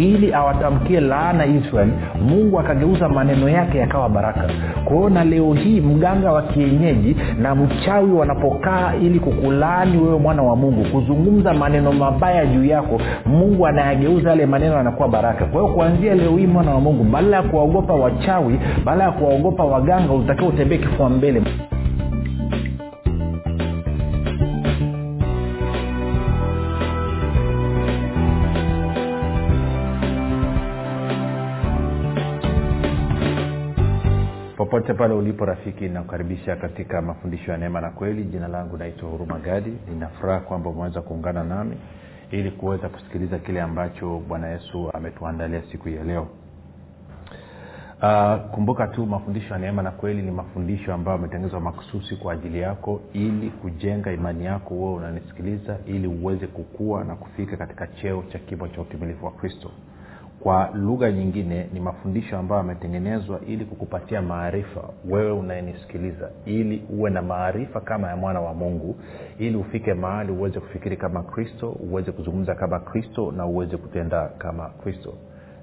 ili awatamkie laana israeli mungu akageuza maneno yake yakawa baraka. Kwa na leo hii mganga wa kienyeji na mchawi wanapokaa ili kukulaani wewe mwana wa mungu kuzungumza maneno mabaya juu yako mungu anayageuza yale maneno yanakuwa baraka. Kwa hiyo kuanzia leo hii mwana wa mungu badala ya kuwaogopa wachawi badala ya kuwaogopa waganga utakiwa utembee kifua mbele popote pale ulipo rafiki nakukaribisha katika mafundisho ya neema na kweli. Jina langu naitwa huruma gadi. Ninafuraha kwamba umeweza kuungana nami ili kuweza kusikiliza kile ambacho bwana yesu ametuandalia siku ya leo. Uh, kumbuka tu mafundisho ya neema na kweli ni mafundisho ambayo ametengezwa makususi kwa ajili yako ili kujenga imani yako huo unanisikiliza ili uweze kukua na kufika katika cheo cha kimo cha utimilifu wa kristo kwa lugha nyingine ni mafundisho ambayo yametengenezwa ili kukupatia maarifa wewe unayenisikiliza ili uwe na maarifa kama ya mwana wa mungu ili ufike mahali uweze kufikiri kama kristo uweze kuzungumza kama kristo na uweze kutenda kama kristo.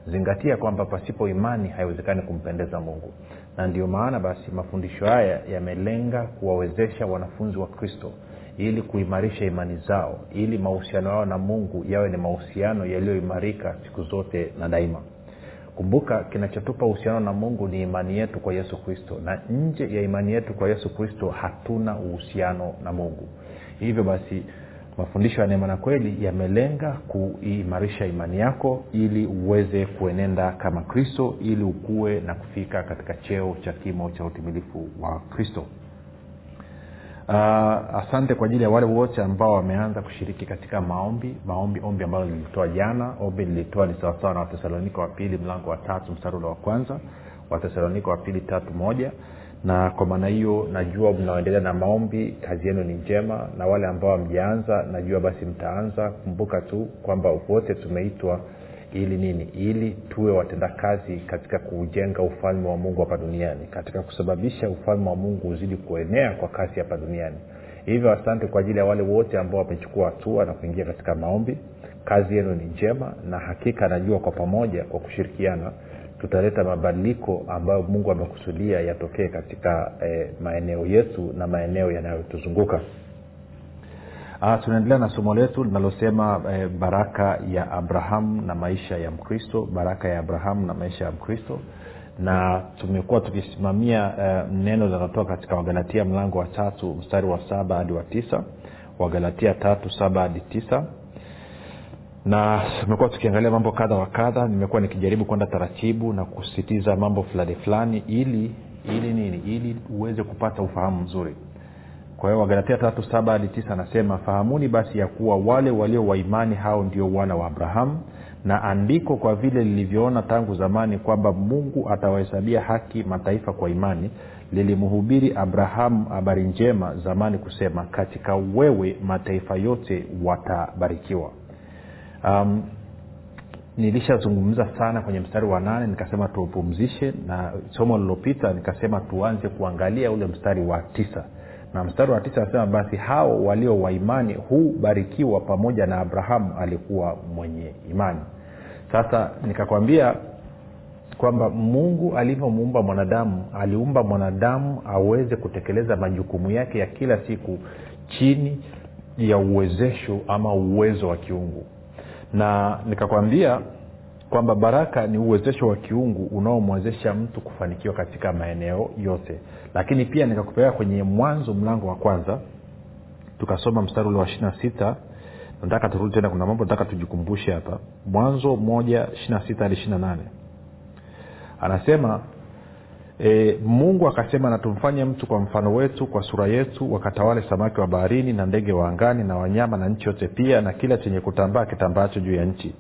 Zingatia kwamba pasipo imani haiwezekani kumpendeza mungu. Na ndio maana basi mafundisho haya yamelenga kuwawezesha wanafunzi wa kristo ili kuimarisha imani zao ili mahusiano yao na mungu yawe ni mahusiano yaliyoimarika siku zote na daima. Kumbuka kinachotupa uhusiano na mungu ni imani yetu kwa yesu kristo na nje ya imani yetu kwa yesu kristo hatuna uhusiano na mungu. Hivyo basi mafundisho ya neema na kweli yamelenga kuimarisha imani yako ili uweze kuenenda kama kristo ili ukue na kufika katika cheo cha kimo cha utimilifu wa kristo uh, asante kwa ajili ya wale wote ambao wameanza kushiriki katika maombi maombi ombi ambalo lilitoa jana. Ombi lilitoa ni sawasawa na watesalonika wa pili mlango wa tatu mstari wa kwanza. Watesalonika wa pili tatu moja. Na kwa maana hiyo najua mnaoendelea na maombi kazi yenu ni njema. Na wale ambao hamjaanza najua basi mtaanza. Kumbuka tu kwamba wote tumeitwa ili nini? Ili tuwe watendakazi katika kujenga ufalme wa mungu hapa duniani katika kusababisha ufalme wa mungu uzidi kuenea kwa kasi hapa duniani. Hivyo asante kwa ajili ya wale wote ambao wamechukua hatua na kuingia katika maombi. Kazi yenu ni njema na hakika najua kwa pamoja kwa kushirikiana tutaleta mabadiliko ambayo mungu amekusudia yatokee katika eh, maeneo yetu na maeneo yanayotuzunguka Uh, tunaendelea na somo letu linalosema eh, baraka ya abrahamu na maisha ya mkristo baraka ya abrahamu na maisha ya mkristo. Na tumekuwa tukisimamia eh, neno linalotoka katika wagalatia mlango wa tatu mstari wa saba hadi wa tisa. Wagalatia tatu saba hadi tisa. Na tumekuwa tukiangalia mambo kadha wa kadha. Nimekuwa nikijaribu kwenda taratibu na kusisitiza mambo fulani fulani ili ili nini? Ili uweze kupata ufahamu mzuri kwa hiyo wagalatia tatu saba hadi tisa anasema fahamuni basi ya kuwa wale walio waimani hao ndio wana wa abrahamu na andiko kwa vile lilivyoona tangu zamani kwamba mungu atawahesabia haki mataifa kwa imani lilimhubiri abrahamu habari njema zamani kusema katika wewe mataifa yote watabarikiwa um, nilishazungumza sana kwenye mstari wa nane nikasema tuupumzishe na somo lililopita nikasema tuanze kuangalia ule mstari wa tisa na mstari wa tisa anasema basi hao walio waimani hubarikiwa pamoja na abrahamu alikuwa mwenye imani. Sasa nikakwambia kwamba mungu alivyomuumba mwanadamu aliumba mwanadamu aweze kutekeleza majukumu yake ya kila siku chini ya uwezesho ama uwezo wa kiungu. Na nikakwambia kwamba baraka ni uwezesho wa kiungu unaomwezesha mtu kufanikiwa katika maeneo yote. Lakini pia nikakupeleka kwenye mwanzo mlango wa kwanza. Tukasoma mstari ule wa ishiri na sita. Nataka turudi tena kuna mambo nataka tujikumbushe hapa. Mwanzo moja ishiri na sita hadi ishiri na nane. Anasema e, mungu akasema na mtu kwa mfano wetu kwa sura yetu wakatawale samaki wa baharini na ndege wa angani na wanyama na nchi yote pia na kila chenye kutambaa kitambaacho juu ya nchi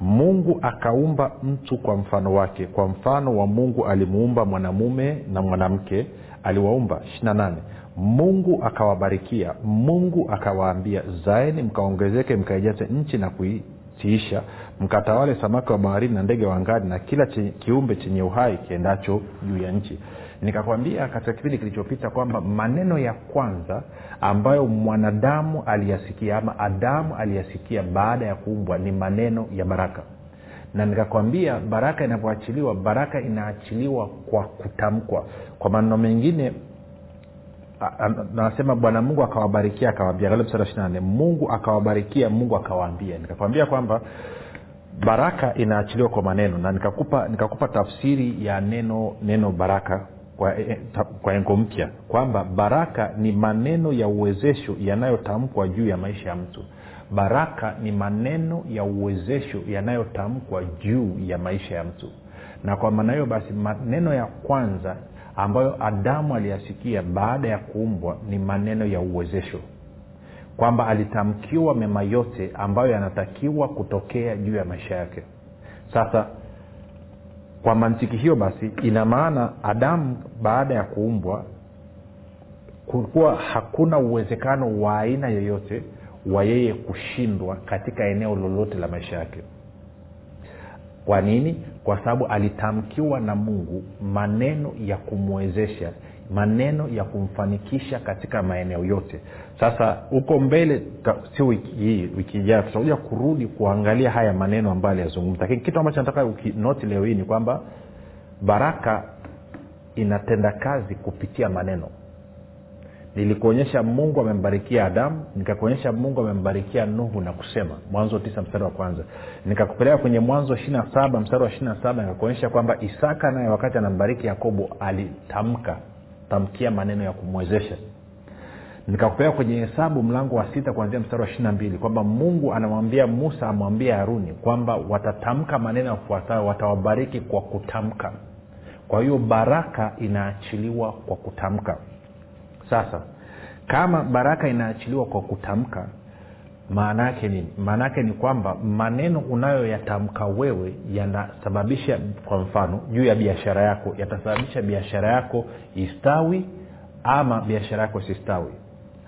mungu akaumba mtu kwa mfano wake. Kwa mfano wa mungu alimuumba mwanamume na mwanamke aliwaumba. Ishirina nane. Mungu akawabarikia. Mungu akawaambia zaeni mkaongezeke mkaijaze nchi na kuitiisha. Mkatawale samaki wa baharini na ndege wa angani na kila chenye, kiumbe chenye uhai kiendacho juu ya nchi nikakwambia katika kipindi kilichopita kwamba maneno ya kwanza ambayo mwanadamu aliyasikia ama adamu aliyasikia baada ya kuumbwa ni maneno ya baraka. Na nikakwambia baraka inapoachiliwa baraka inaachiliwa kwa kutamkwa. Kwa maneno mengine nasema bwana mungu akawabarikia akawambia msara ishiri nane mungu akawabarikia mungu akawaambia. Nikakwambia kwamba baraka inaachiliwa kwa maneno. Na nikakupa nikakupa tafsiri ya neno neno baraka kwa, kwa engo mpya kwamba baraka ni maneno ya uwezesho yanayotamkwa juu ya maisha ya mtu. Baraka ni maneno ya uwezesho yanayotamkwa juu ya maisha ya mtu. Na kwa maana hiyo basi maneno ya kwanza ambayo adamu aliyasikia baada ya kuumbwa ni maneno ya uwezesho. Kwamba alitamkiwa mema yote ambayo yanatakiwa kutokea juu ya maisha yake. Sasa kwa mantiki hiyo basi ina maana adamu baada ya kuumbwa kulikuwa hakuna uwezekano wa aina yoyote wa yeye kushindwa katika eneo lolote la maisha yake. Kwa nini? Kwa sababu alitamkiwa na mungu maneno ya kumwezesha maneno ya kumfanikisha katika maeneo yote. Sasa huko mbele sio wiki wiki ijayo tutakuja kurudi kuangalia haya maneno ambayo aliyazungumza. Lakini kitu ambacho nataka ukinoti leo hii ni kwamba baraka inatenda kazi kupitia maneno. Nilikuonyesha mungu amembarikia adamu nikakuonyesha mungu amembarikia nuhu na kusema mwanzo tisa mstari wa kwanza. Nikakupeleka kwenye mwanzo ishirina saba mstari wa ishirina nikakuonyesha kwamba isaka naye wakati anambariki yakobo alitamka tamkia maneno ya kumwezesha. Nikakupeleka kwenye hesabu mlango wa sita kuanzia mstari wa ishirina mbili kwamba mungu anamwambia musa amwambie haruni kwamba watatamka maneno yafuatayo watawabariki kwa kutamka. Kwa hiyo baraka inaachiliwa kwa kutamka. Sasa kama baraka inaachiliwa kwa kutamka maana yake nini maana yake ni kwamba maneno unayoyatamka wewe yanasababisha kwa mfano juu ya biashara yako yatasababisha biashara yako istawi ama biashara yako sistawi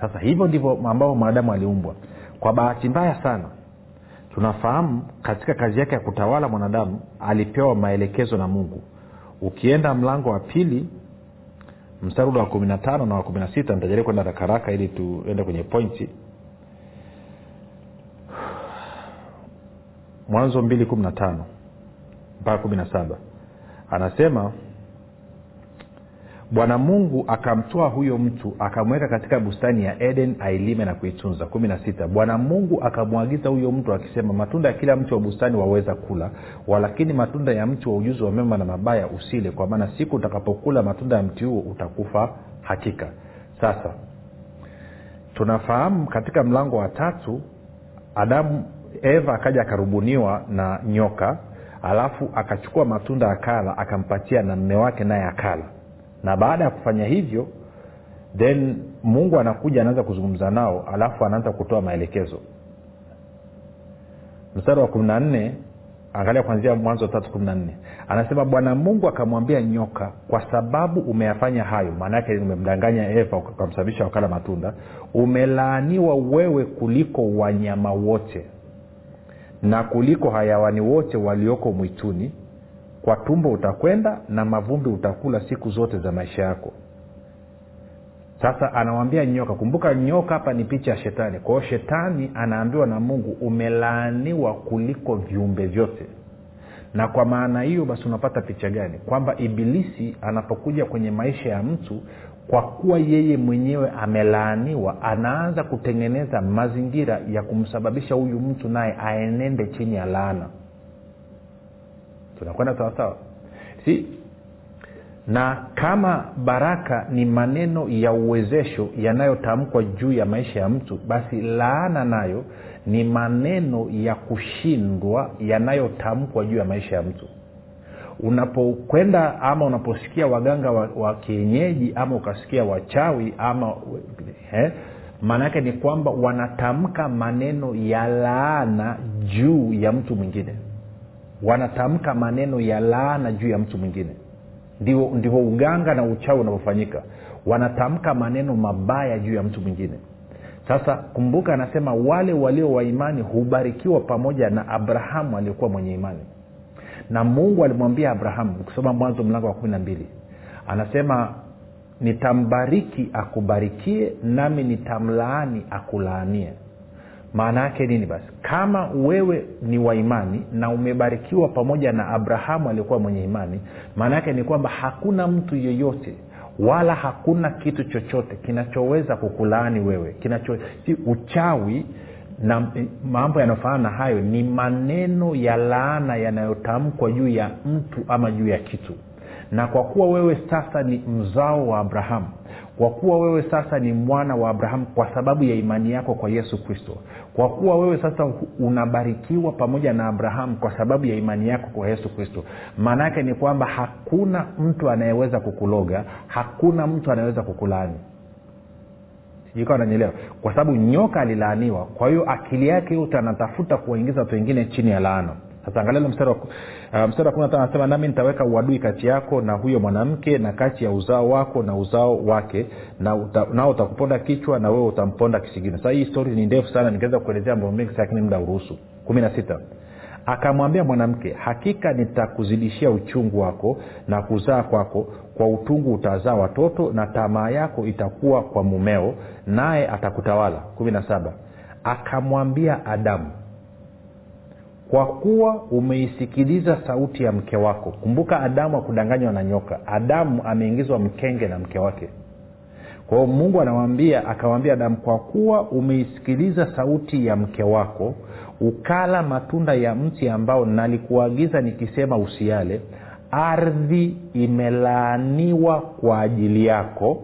sasa hivyo ndivyo ambavyo mwanadamu aliumbwa. Kwa bahati mbaya sana tunafahamu katika kazi yake ya kutawala mwanadamu alipewa maelekezo na mungu. Ukienda mlango wa pili mstari ule wa kumi na tano na wa kumi na sita nitajaribu kwenda rakaraka ili tuende kwenye pointi mwanzo mbili kumi na tano mpaka kumi na saba. Anasema bwana mungu akamtoa huyo mtu akamweka katika bustani ya eden ailime na kuitunza. Kumi na sita. Bwana mungu akamwagiza huyo mtu akisema matunda ya kila mtu wa bustani waweza kula walakini matunda ya mti wa ujuzi wa mema na mabaya usile kwa maana siku utakapokula matunda ya mti huo utakufa hakika. Sasa tunafahamu katika mlango wa tatu adamu eva akaja akarubuniwa na nyoka alafu akachukua matunda akala akampatia na mme wake naye akala. Na baada ya kufanya hivyo then mungu anakuja anaanza kuzungumza nao alafu anaanza kutoa maelekezo. Mstari wa kumi na nne angalia kwanzia mwanzo tatu kumi na nne. Anasema bwana mungu akamwambia nyoka kwa sababu umeyafanya hayo maanaake umemdanganya eva ukamsababisha wakala matunda umelaaniwa wewe kuliko wanyama wote na kuliko hayawani wote walioko mwituni kwa tumbo utakwenda na mavumbi utakula siku zote za maisha yako. Sasa anawambia nyoka kumbuka nyoka hapa ni picha ya shetani. Kwa shetani anaambiwa na mungu umelaaniwa kuliko viumbe vyote na kwa maana hiyo basi unapata picha gani? Kwamba ibilisi anapokuja kwenye maisha ya mtu kwa kuwa yeye mwenyewe amelaaniwa anaanza kutengeneza mazingira ya kumsababisha huyu mtu naye aenende chini ya laana. Tunakwenda sawasawa si? Na kama baraka ni maneno ya uwezesho yanayotamkwa juu ya maisha ya mtu basi laana nayo ni maneno ya kushindwa yanayotamkwa juu ya maisha ya mtu. Unapokwenda ama unaposikia waganga wa, wa kienyeji ama ukasikia wachawi ama eh, maana yake ni kwamba wanatamka maneno ya laana juu ya mtu mwingine. Wanatamka maneno ya laana juu ya mtu mwingine. Ndivyo uganga na uchawi unavyofanyika. Wanatamka maneno mabaya juu ya mtu mwingine sasa kumbuka anasema wale walio wa imani hubarikiwa pamoja na abrahamu aliyekuwa mwenye imani. Na mungu alimwambia abrahamu ukisoma mwanzo mlango wa kumi na mbili anasema nitambariki akubarikie nami nitamlaani akulaanie. Maana yake nini basi? Kama wewe ni waimani na umebarikiwa pamoja na abrahamu aliyekuwa mwenye imani maana yake ni kwamba hakuna mtu yeyote wala hakuna kitu chochote kinachoweza kukulaani wewe. Kinacho uchawi na mambo yanayofanana na hayo ni maneno ya laana yanayotamkwa juu ya mtu ama juu ya kitu. Na kwa kuwa wewe sasa ni mzao wa abrahamu kwa kuwa wewe sasa ni mwana wa abrahamu kwa sababu ya imani yako kwa yesu kristo. Kwa kuwa wewe sasa unabarikiwa pamoja na abrahamu kwa sababu ya imani yako kwa yesu kristo. Maana yake ni kwamba hakuna mtu anayeweza kukuloga hakuna mtu anayeweza kukulaani. Sijikawa nanyelewa kwa sababu nyoka alilaaniwa kwa hiyo akili yake yote anatafuta kuwaingiza watu wengine chini ya laana sasa angalia mstari wa uh, anasema nami nitaweka uadui kati yako na huyo mwanamke na kati ya uzao wako na uzao wake na uta, nao utakuponda kichwa na wewe utamponda kisigino. Sasa hii stori ni ndefu sana ningeweza kuelezea mambo mengi lakini muda uruhusu kumi na sita. Akamwambia mwanamke hakika nitakuzidishia uchungu wako na kuzaa kwako kwa utungu utazaa watoto na tamaa yako itakuwa kwa mumeo naye atakutawala. Kumi na saba. Akamwambia adamu kwa kuwa umeisikiliza sauti ya mke wako. Kumbuka adamu akudanganywa na nyoka. Adamu ameingizwa mkenge na mke wake. Kwa hiyo mungu anawambia akawambia adamu kwa kuwa umeisikiliza sauti ya mke wako ukala matunda ya mti ambao nalikuagiza nikisema usiale ardhi imelaaniwa kwa ajili yako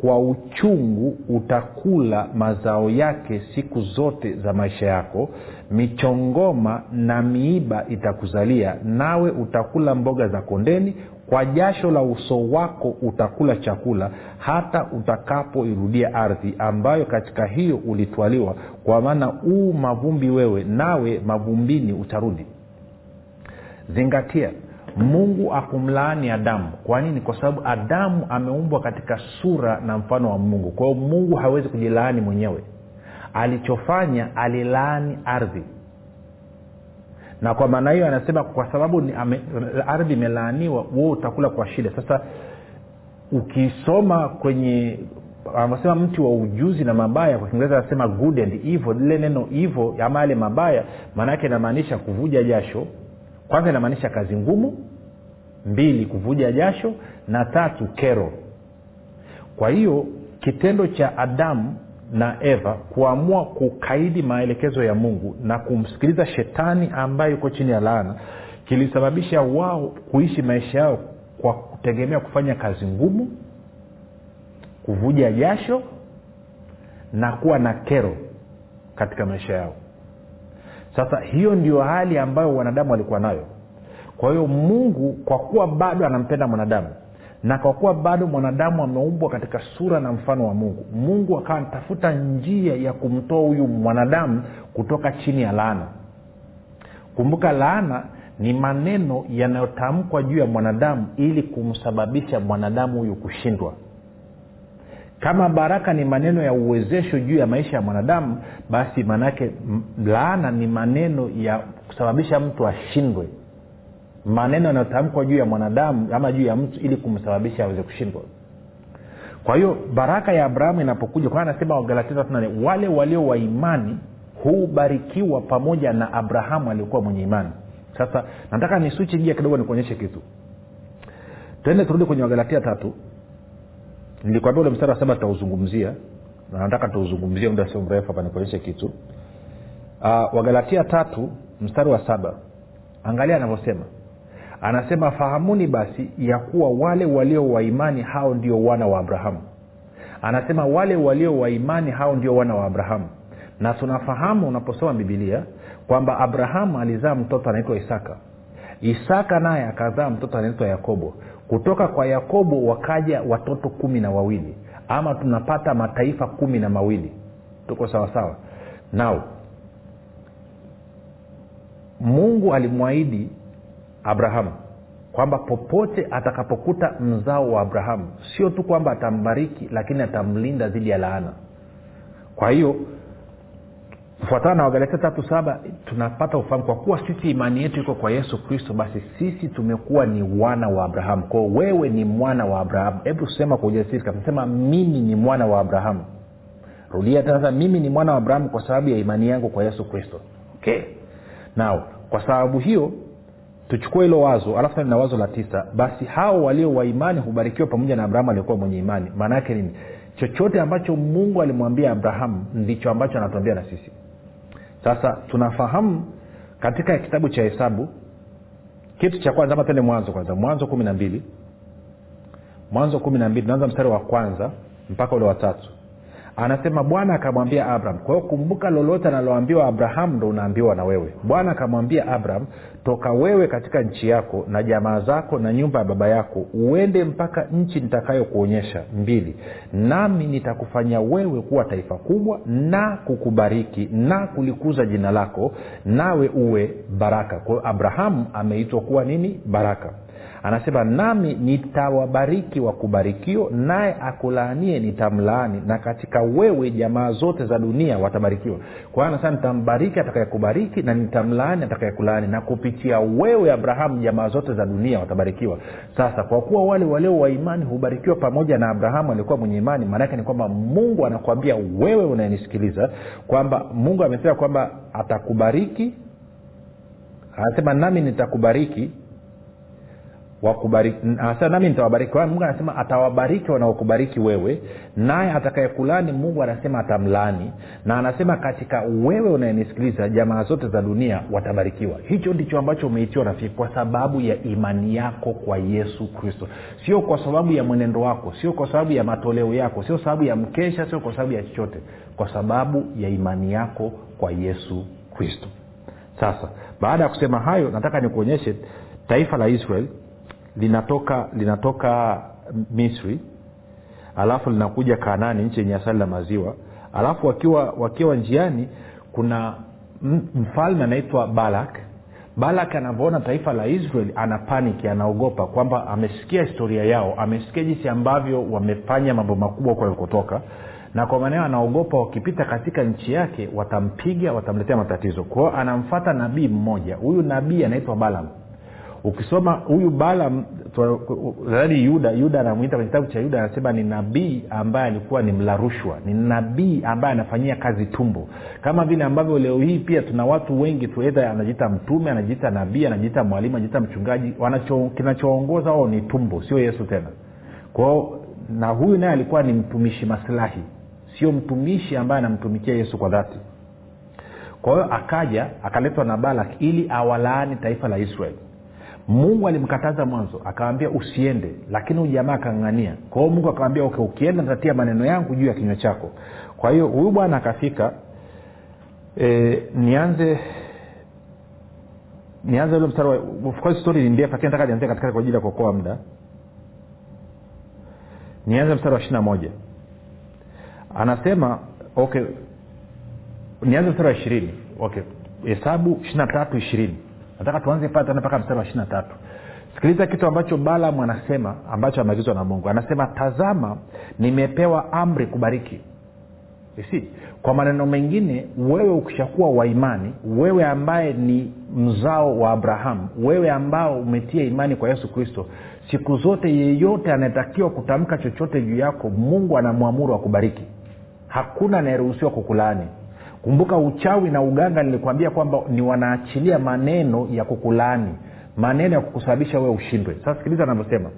kwa uchungu utakula mazao yake siku zote za maisha yako michongoma na miiba itakuzalia nawe utakula mboga za kondeni kwa jasho la uso wako utakula chakula hata utakapoirudia ardhi ambayo katika hiyo ulitwaliwa kwa maana uu mavumbi wewe nawe mavumbini utarudi. Zingatia mungu akumlaani adamu. Kwa nini? Kwa sababu adamu ameumbwa katika sura na mfano wa mungu. Kwa hiyo mungu hawezi kujilaani mwenyewe. Alichofanya alilaani ardhi. Na kwa maana hiyo anasema kwa sababu ardhi imelaaniwa wewe utakula kwa shida. Sasa ukisoma kwenye anasema mti wa ujuzi na mabaya kwa kiingereza anasema good and evil. Lile neno evil ama yale mabaya maanaake inamaanisha kuvuja jasho kwanza inamaanisha kazi ngumu mbili kuvuja jasho na tatu kero. Kwa hiyo kitendo cha adamu na eva kuamua kukaidi maelekezo ya mungu na kumsikiliza shetani ambaye yuko chini ya laana kilisababisha wao kuishi maisha yao kwa kutegemea kufanya kazi ngumu kuvuja jasho na kuwa na kero katika maisha yao sasa hiyo ndio hali ambayo wanadamu walikuwa nayo. Kwa hiyo mungu kwa kuwa bado anampenda mwanadamu na kwa kuwa bado mwanadamu ameumbwa katika sura na mfano wa mungu mungu akawa anatafuta njia ya kumtoa huyu mwanadamu kutoka chini ya laana. Kumbuka laana ni maneno yanayotamkwa juu ya mwanadamu ili kumsababisha mwanadamu huyu kushindwa kama baraka ni maneno ya uwezesho juu ya maisha ya mwanadamu basi maanaake laana ni maneno ya kusababisha mtu ashindwe. Maneno yanayotamkwa juu ya mwanadamu ama juu ya mtu ili kumsababisha aweze kushindwa. Kwa hiyo baraka ya abrahamu inapokuja kwa anasema wagalatia wale walio wa imani hubarikiwa pamoja na abrahamu aliyekuwa mwenye imani. Sasa nataka nisuchi gia kidogo nikuonyeshe kitu. Tuende turudi kwenye wagalatia tatu nilikwambia ule mstari wa saba tutauzungumzia na nataka tuuzungumzie muda sio mrefu hapa nikuonyeshe kitu. Uh, wagalatia tatu mstari wa saba. Angalia anavyosema. Anasema fahamuni basi ya kuwa wale walio waimani hao ndio wana wa abrahamu. Anasema wale walio waimani hao ndio wana wa abrahamu. Na tunafahamu unaposoma bibilia kwamba abrahamu alizaa mtoto anaitwa isaka. Isaka naye akazaa mtoto anaitwa yakobo kutoka kwa yakobo wakaja watoto kumi na wawili ama tunapata mataifa kumi na mawili. Tuko sawasawa nao mungu alimwahidi abrahamu kwamba popote atakapokuta mzao wa abrahamu sio tu kwamba atambariki lakini atamlinda dhidi ya laana. Kwa hiyo kufuatana na wagalatia tatu saba tunapata ufahamu kwa kuwa sisi imani yetu iko kwa yesu kristo basi sisi tumekuwa ni wana wa abrahamu. Kwao wewe ni mwana wa abrahamu. Hebu sema kwa ujasiri kasema mimi ni mwana wa abrahamu. Rudia tena mimi ni mwana wa abrahamu kwa sababu ya imani yangu kwa yesu kristo. Okay. Nao kwa sababu hiyo tuchukue hilo wazo alafu na wazo la tisa. Basi hao walio wa imani hubarikiwa pamoja na abrahamu aliokuwa mwenye imani. Maana yake nini? Chochote ambacho mungu alimwambia abrahamu ndicho ambacho anatuambia na sisi sasa tunafahamu katika kitabu cha hesabu kitu cha kwanza ama tende mwanzo kwanza. Mwanzo kumi na mbili. Mwanzo kumi na mbili tunaanza mstari wa kwanza mpaka ule watatu anasema bwana akamwambia abraham kwa hiyo kumbuka lolote analoambiwa abraham ndo unaambiwa na wewe. Bwana akamwambia abraham toka wewe katika nchi yako na jamaa zako na nyumba ya baba yako uende mpaka nchi nitakayokuonyesha mbili. Nami nitakufanya wewe kuwa taifa kubwa na kukubariki na kulikuza jina lako nawe uwe baraka. Kwa hiyo abrahamu ameitwa kuwa nini? Baraka anasema nami nitawabariki wakubarikio naye akulaanie nitamlaani na katika wewe jamaa zote za dunia watabarikiwa. Kwa hiyo anasema nitambariki atakayekubariki na nitamlaani atakayekulaani na kupitia wewe abrahamu jamaa zote za dunia watabarikiwa. Sasa kwa kuwa wale walio wa imani hubarikiwa pamoja na abrahamu alikuwa mwenye imani maanaake ni kwamba mungu anakuambia wewe unayenisikiliza kwamba mungu amesema kwamba atakubariki. Anasema nami nitakubariki nami nitawabariki. Mungu anasema atawabariki wanaokubariki wewe naye atakayekulani mungu anasema atamlaani na anasema katika wewe unayenisikiliza jamaa zote za dunia watabarikiwa. Hicho ndicho ambacho umeitiwa rafiki kwa sababu ya imani yako kwa yesu kristo. Sio kwa sababu ya mwenendo wako sio kwa sababu ya matoleo yako sio sababu ya mkesha sio kwa sababu ya chochote kwa sababu ya imani yako kwa yesu kristo. Sasa baada ya kusema hayo nataka nikuonyeshe taifa la israel linatoka linatoka misri alafu linakuja kanani nchi yenye asali la maziwa. Alafu wakiwa wakiwa njiani kuna mfalme anaitwa balak. Balak anavyoona taifa la israel ana paniki anaogopa kwamba amesikia historia yao amesikia jinsi ambavyo wamefanya mambo makubwa huko na kwa maneo anaogopa wakipita katika nchi yake watampiga watamletea matatizo. Kwao anamfata nabii mmoja. Huyu nabii anaitwa balam ukisoma huyu balam nadhani yuda yuda anamwita kwenye kitabu cha yuda anasema ni nabii ambaye alikuwa ni mla rushwa. Ni nabii ambaye anafanyia kazi tumbo. Kama vile ambavyo leo hii pia tuna watu wengi tu edha anajiita mtume anajiita nabii anajiita mwalimu anajiita mchungaji kinachoongoza wao ni tumbo sio yesu tena. Kwao na huyu naye alikuwa ni mtumishi maslahi sio mtumishi ambaye anamtumikia yesu kwa dhati. Kwa hiyo akaja akaletwa na balak ili awalaani taifa la israeli mungu alimkataza mwanzo akawambia usiende lakini huyu jamaa akang'ania. Kwa mungu akawambia okay, ukienda ntatia maneno yangu juu ya kinywa chako. Kwa hiyo huyu bwana akafika e, nianze nianze ule mstari of story ni ndefu lakini nataka nianzie katikati kwa ajili ya kuokoa muda. Nianze mstari wa ishiri na moja. Anasema okay nianze mstari wa ishirini. Okay hesabu ishiri na tatu ishirini nataka tuanze pale tuende mpaka mstari wa ishiri na tatu. Sikiliza kitu ambacho balam anasema ambacho ameagizwa na mungu. Anasema tazama nimepewa amri kubariki. Si kwa maneno mengine wewe ukishakuwa wa imani wewe ambaye ni mzao wa abrahamu wewe ambao umetia imani kwa yesu kristo siku zote yeyote anayetakiwa kutamka chochote juu yako mungu anamwamuru akubariki. Hakuna anayeruhusiwa kukulaani kumbuka uchawi na uganga nilikwambia kwamba ni wanaachilia maneno ya kukulaani maneno ya kukusababisha wewe ushindwe. Sasa sikiliza anavyosema.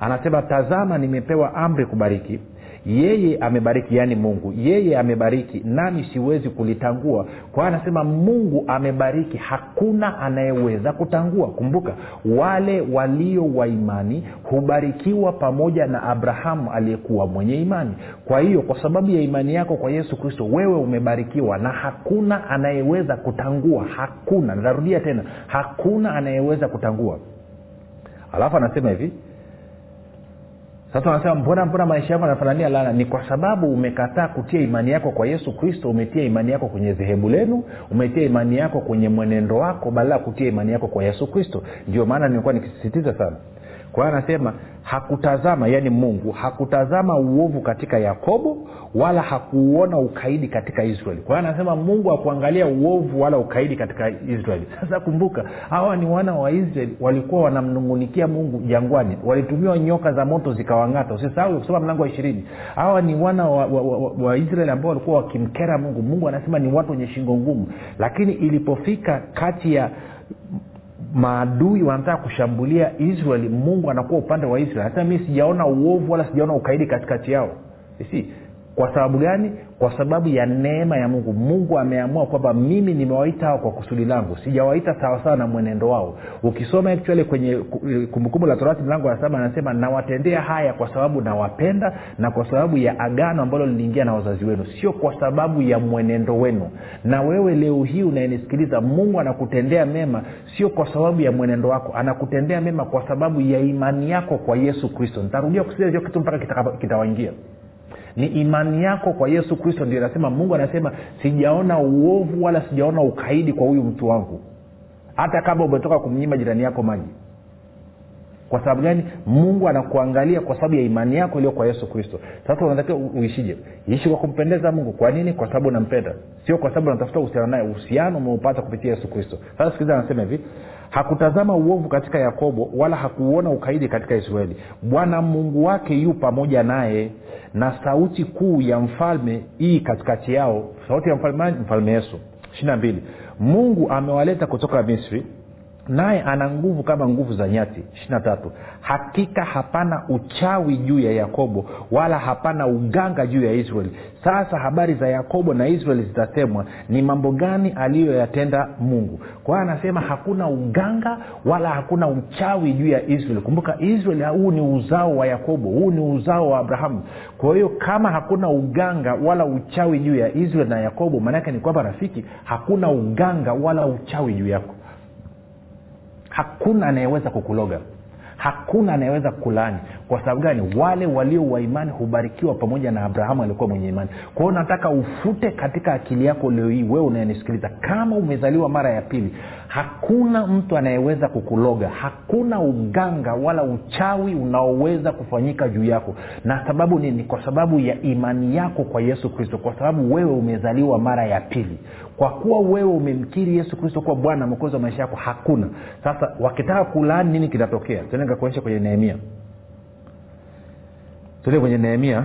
Anasema tazama nimepewa amri kubariki yeye amebariki yaani mungu. Yeye amebariki. Nami siwezi kulitangua. Kwa hiyo anasema mungu amebariki. Hakuna anayeweza kutangua. Kumbuka wale walio wa imani hubarikiwa pamoja na abrahamu aliyekuwa mwenye imani. Kwa hiyo kwa sababu ya imani yako kwa yesu kristo wewe umebarikiwa na hakuna anayeweza kutangua. Hakuna. Narudia tena. Hakuna anayeweza kutangua. Alafu anasema hivi sasa wanasema mbona mbona maisha yako anafanania lana ni kwa sababu umekataa kutia imani yako kwa yesu kristo umetia imani yako kwenye dhehebu lenu umetia imani yako kwenye mwenendo wako badala ya kutia imani yako kwa yesu kristo. Ndio maana nilikuwa nikisisitiza sana kwa hiyo anasema hakutazama yaani mungu hakutazama uovu katika yakobo wala hakuuona ukaidi katika israeli. Kwa hiyo anasema mungu hakuangalia uovu wala ukaidi katika israeli. Sasa kumbuka hawa ni wana wa israeli walikuwa wanamnungunikia mungu jangwani walitumiwa nyoka za moto zikawang'ata. Usisahau kusoma mlango wa ishirini. Hawa ni wana wa, wa, wa, wa, israeli ambao walikuwa wakimkera mungu. Mungu anasema ni watu wenye shingo ngumu. Lakini ilipofika kati ya maadui wanataka kushambulia israeli mungu anakuwa upande wa israeli. Hata mi sijaona uovu wala sijaona ukaidi katikati yao. Si kwa sababu gani? Kwa sababu ya neema ya mungu. Mungu ameamua kwamba mimi nimewaita hao kwa kusudi langu. Sijawaita sawasawa na mwenendo wao. Ukisoma actually kwenye kumbukumbu la torati mlango wa saba anasema nawatendea haya kwa sababu nawapenda na kwa sababu ya agano ambalo liliingia na wazazi wenu. Sio kwa sababu ya mwenendo wenu. Na wewe leo hii unayenisikiliza mungu anakutendea mema sio kwa sababu ya mwenendo wako. Anakutendea mema kwa sababu ya imani yako kwa yesu kristo. Nitarudia kusikia hicho kitu mpaka kitawaingia. kita ni imani yako kwa yesu kristo ndio inasema mungu anasema sijaona uovu wala sijaona ukaidi kwa huyu mtu wangu. Hata kama umetoka kumnyima jirani yako maji kwa sababu gani? Mungu anakuangalia kwa sababu ya imani yako iliyo kwa yesu kristo. Sasa unatakiwa uishije? Ishi kwa kumpendeza mungu. Kwa nini? Kwa sababu unampenda. Sio kwa sababu unatafuta uhusiano naye. Uhusiano umeupata kupitia yesu kristo. Sasa sikiliza anasema hivi. Hakutazama uovu katika yakobo wala hakuuona ukaidi katika israeli. Bwana mungu wake yu pamoja naye na sauti kuu ya mfalme hii katikati yao. Sauti ya mfalme mfalme yesu. Ishiri mbili. Mungu amewaleta kutoka misri naye ana nguvu kama nguvu za nyati. Ishirina hakika hapana uchawi juu ya yakobo wala hapana uganga juu ya israeli. Sasa habari za yakobo na israeli zitasemwa ni mambo gani aliyoyatenda mungu. Kwa hiyo anasema hakuna uganga wala hakuna uchawi juu ya israeli. Kumbuka israeli huu ni uzao wa yakobo huu ni uzao wa abrahamu. Kwa hiyo kama hakuna uganga wala uchawi juu ya israeli na yakobo maanaake ni kwamba rafiki hakuna uganga wala uchawi juu yako hakuna anayeweza kukuloga. Hakuna anayeweza kulani kwa sababu gani? Wale walio wa imani hubarikiwa pamoja na abrahamu alikuwa mwenye imani. Kwa hiyo nataka ufute katika akili yako leo hii wewe unayenisikiliza kama umezaliwa mara ya pili hakuna mtu anayeweza kukuloga. Hakuna uganga wala uchawi unaoweza kufanyika juu yako. Na sababu nini? Kwa sababu ya imani yako kwa yesu kristo. Kwa sababu wewe umezaliwa mara ya pili kwa kuwa wewe umemkiri yesu kristo kuwa bwana mwokozi wa maisha yako hakuna. Sasa wakitaka kulaani nini kinatokea? Nikakuonyesha kwenye nehemia. Tuende kwenye nehemia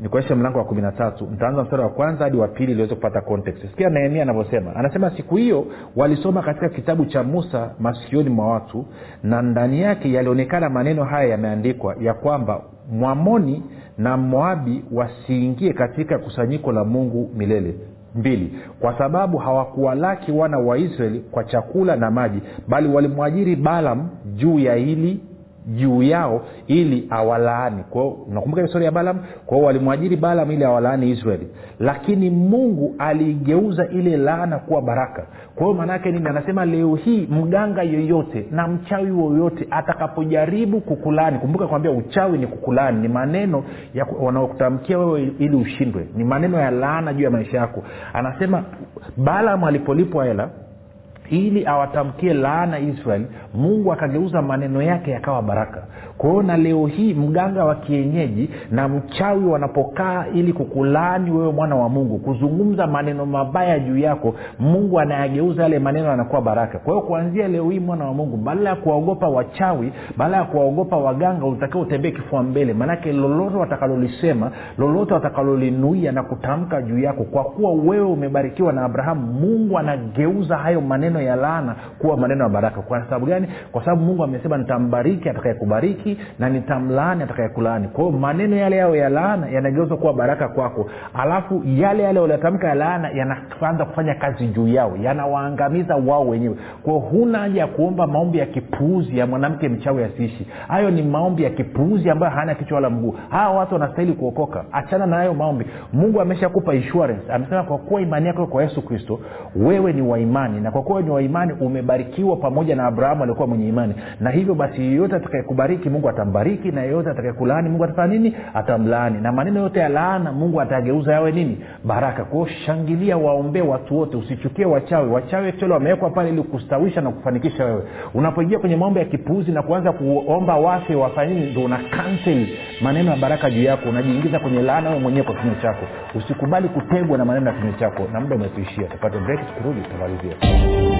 nikuonyeshe mlango wa kumi na tatu. Ntaanza mstari wa kwanza hadi wa pili iliweze kupata context. Sikia nehemia anavyosema. Anasema siku hiyo walisoma katika kitabu cha musa masikioni mwa watu na ndani yake yalionekana maneno haya yameandikwa ya kwamba mwamoni na moabi wasiingie katika kusanyiko la mungu milele mbili. Kwa sababu hawakuwalaki wana wa israeli kwa chakula na maji bali walimwajiri balam juu ya hili juu yao ili awalaani. Kwao unakumbuka historia ya balam kwao walimwajiri balam ili awalaani israeli. Lakini mungu aliigeuza ile laana kuwa baraka. Kwa hiyo maanaake nini? Anasema leo hii mganga yoyote na mchawi woyote atakapojaribu kukulaani kumbuka kwambia uchawi ni kukulaani ni maneno wanaokutamkia wewe ili ushindwe. Ni maneno ya laana juu ya maisha yako. Anasema balam alipolipwa hela ili awatamkie laana israeli mungu akageuza maneno yake yakawa baraka. Kwa na leo hii mganga wa kienyeji na mchawi wanapokaa ili kukulaani wewe mwana wa mungu kuzungumza maneno mabaya juu yako mungu anayageuza yale maneno yanakuwa baraka. Kwa hiyo kuanzia leo hii mwana wa mungu badala ya kuwaogopa wachawi badala ya kuwaogopa waganga utakiwa utembee kifua mbele. Maanake lolote watakalolisema lolote watakalolinuia na kutamka juu yako kwa kuwa wewe umebarikiwa na abrahamu mungu anageuza hayo maneno ya laana kuwa maneno ya baraka. Kwa sababu gani? Kwa sababu mungu amesema nitambariki atakayekubariki na nitamlaani atakayekulaani. Kwa maneno yale yao ya laana yanageuzwa kuwa baraka kwako. Alafu yale yale waliotamka ya laana yanaanza kufanya kazi juu yao yanawaangamiza wao wenyewe. Kwao huna haja ya kuomba maombi ya kipuuzi ya mwanamke mchawi asiishi. Hayo ni maombi ya kipuuzi ambayo hana kichwa wala mguu. Hawa watu wanastahili kuokoka. Achana na hayo maombi. Mungu ameshakupa insurance. Amesema kwa kuwa imani yako kwa yesu kristo wewe ni waimani na kwa kuwa ni wa imani umebarikiwa pamoja na abrahamu aliokuwa mwenye imani. Na hivyo basi yeyote atakayekubariki mungu atambariki na yeyote atakayekulaani mungu atafanya nini? Atamlaani. Na maneno yote ya laana mungu atageuza yawe nini? Baraka. Kwao shangilia waombee watu wote usichukie wachawi. Wachawi actually wamewekwa pale ili kustawisha na kufanikisha wewe. Unapoingia kwenye mambo ya kipuuzi na kuanza kuomba wafe wafanyini ndo una kanseli maneno ya baraka juu yako unajiingiza kwenye laana wewe mwenyewe kwa kinywa chako. Usikubali kutegwa na maneno ya kinywa chako. Na muda umetuishia. Tupate break tukirudi tutamalizia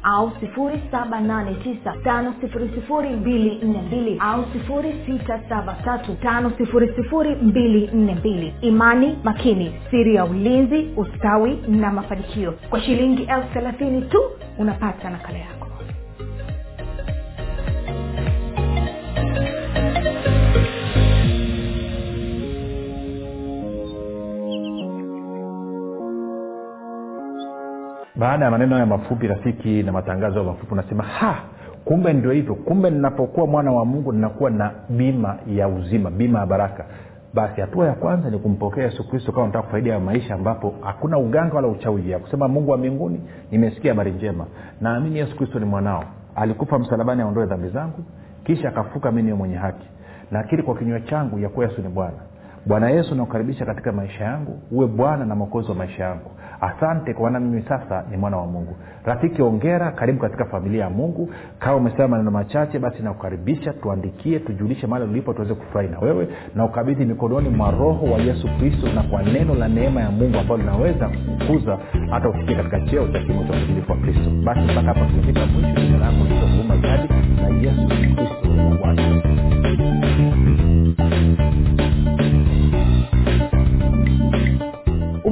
au 7895242 au 6735242 imani makini siri ya ulinzi ustawi na mafanikio. Kwa shilingi elfu thelathini tu unapata nakala yako baada ya maneno haya mafupi rafiki na matangazo mafupi unasema ha! Kumbe ndio hivyo. Kumbe ninapokuwa mwana wa mungu ninakuwa na bima ya uzima bima ya baraka. Basi hatua ya kwanza ni kumpokea yesu kristo kama nataka kufaidia ya maisha ambapo hakuna uganga wala uchawi. Kusema mungu wa mbinguni nimesikia habari njema. Naamini yesu kristo ni mwanao. Alikufa msalabani aondoe dhambi zangu kisha akafuka mi niwe mwenye haki. Nakiri kwa kinywa changu ya yesu ni bwana bwana yesu nakukaribisha katika maisha yangu. Uwe bwana na mwokozi wa maisha yangu. Asante kwa maana mimi sasa ni mwana wa mungu. Rafiki ongera karibu katika familia ya mungu. Kama umesema maneno machache basi nakukaribisha tuandikie tujulishe mahali ulipo tuweze kufurahi na wewe. Na ukabidhi mikononi mwa roho wa yesu kristo na kwa neno la neema ya mungu ambalo linaweza kukuza hata ufikie katika cheo cha kimo cha utimilifu wa kristo. Basi mpaka hapa tumefika mwisho jina langu naitwa huruma na yesu kristo mungu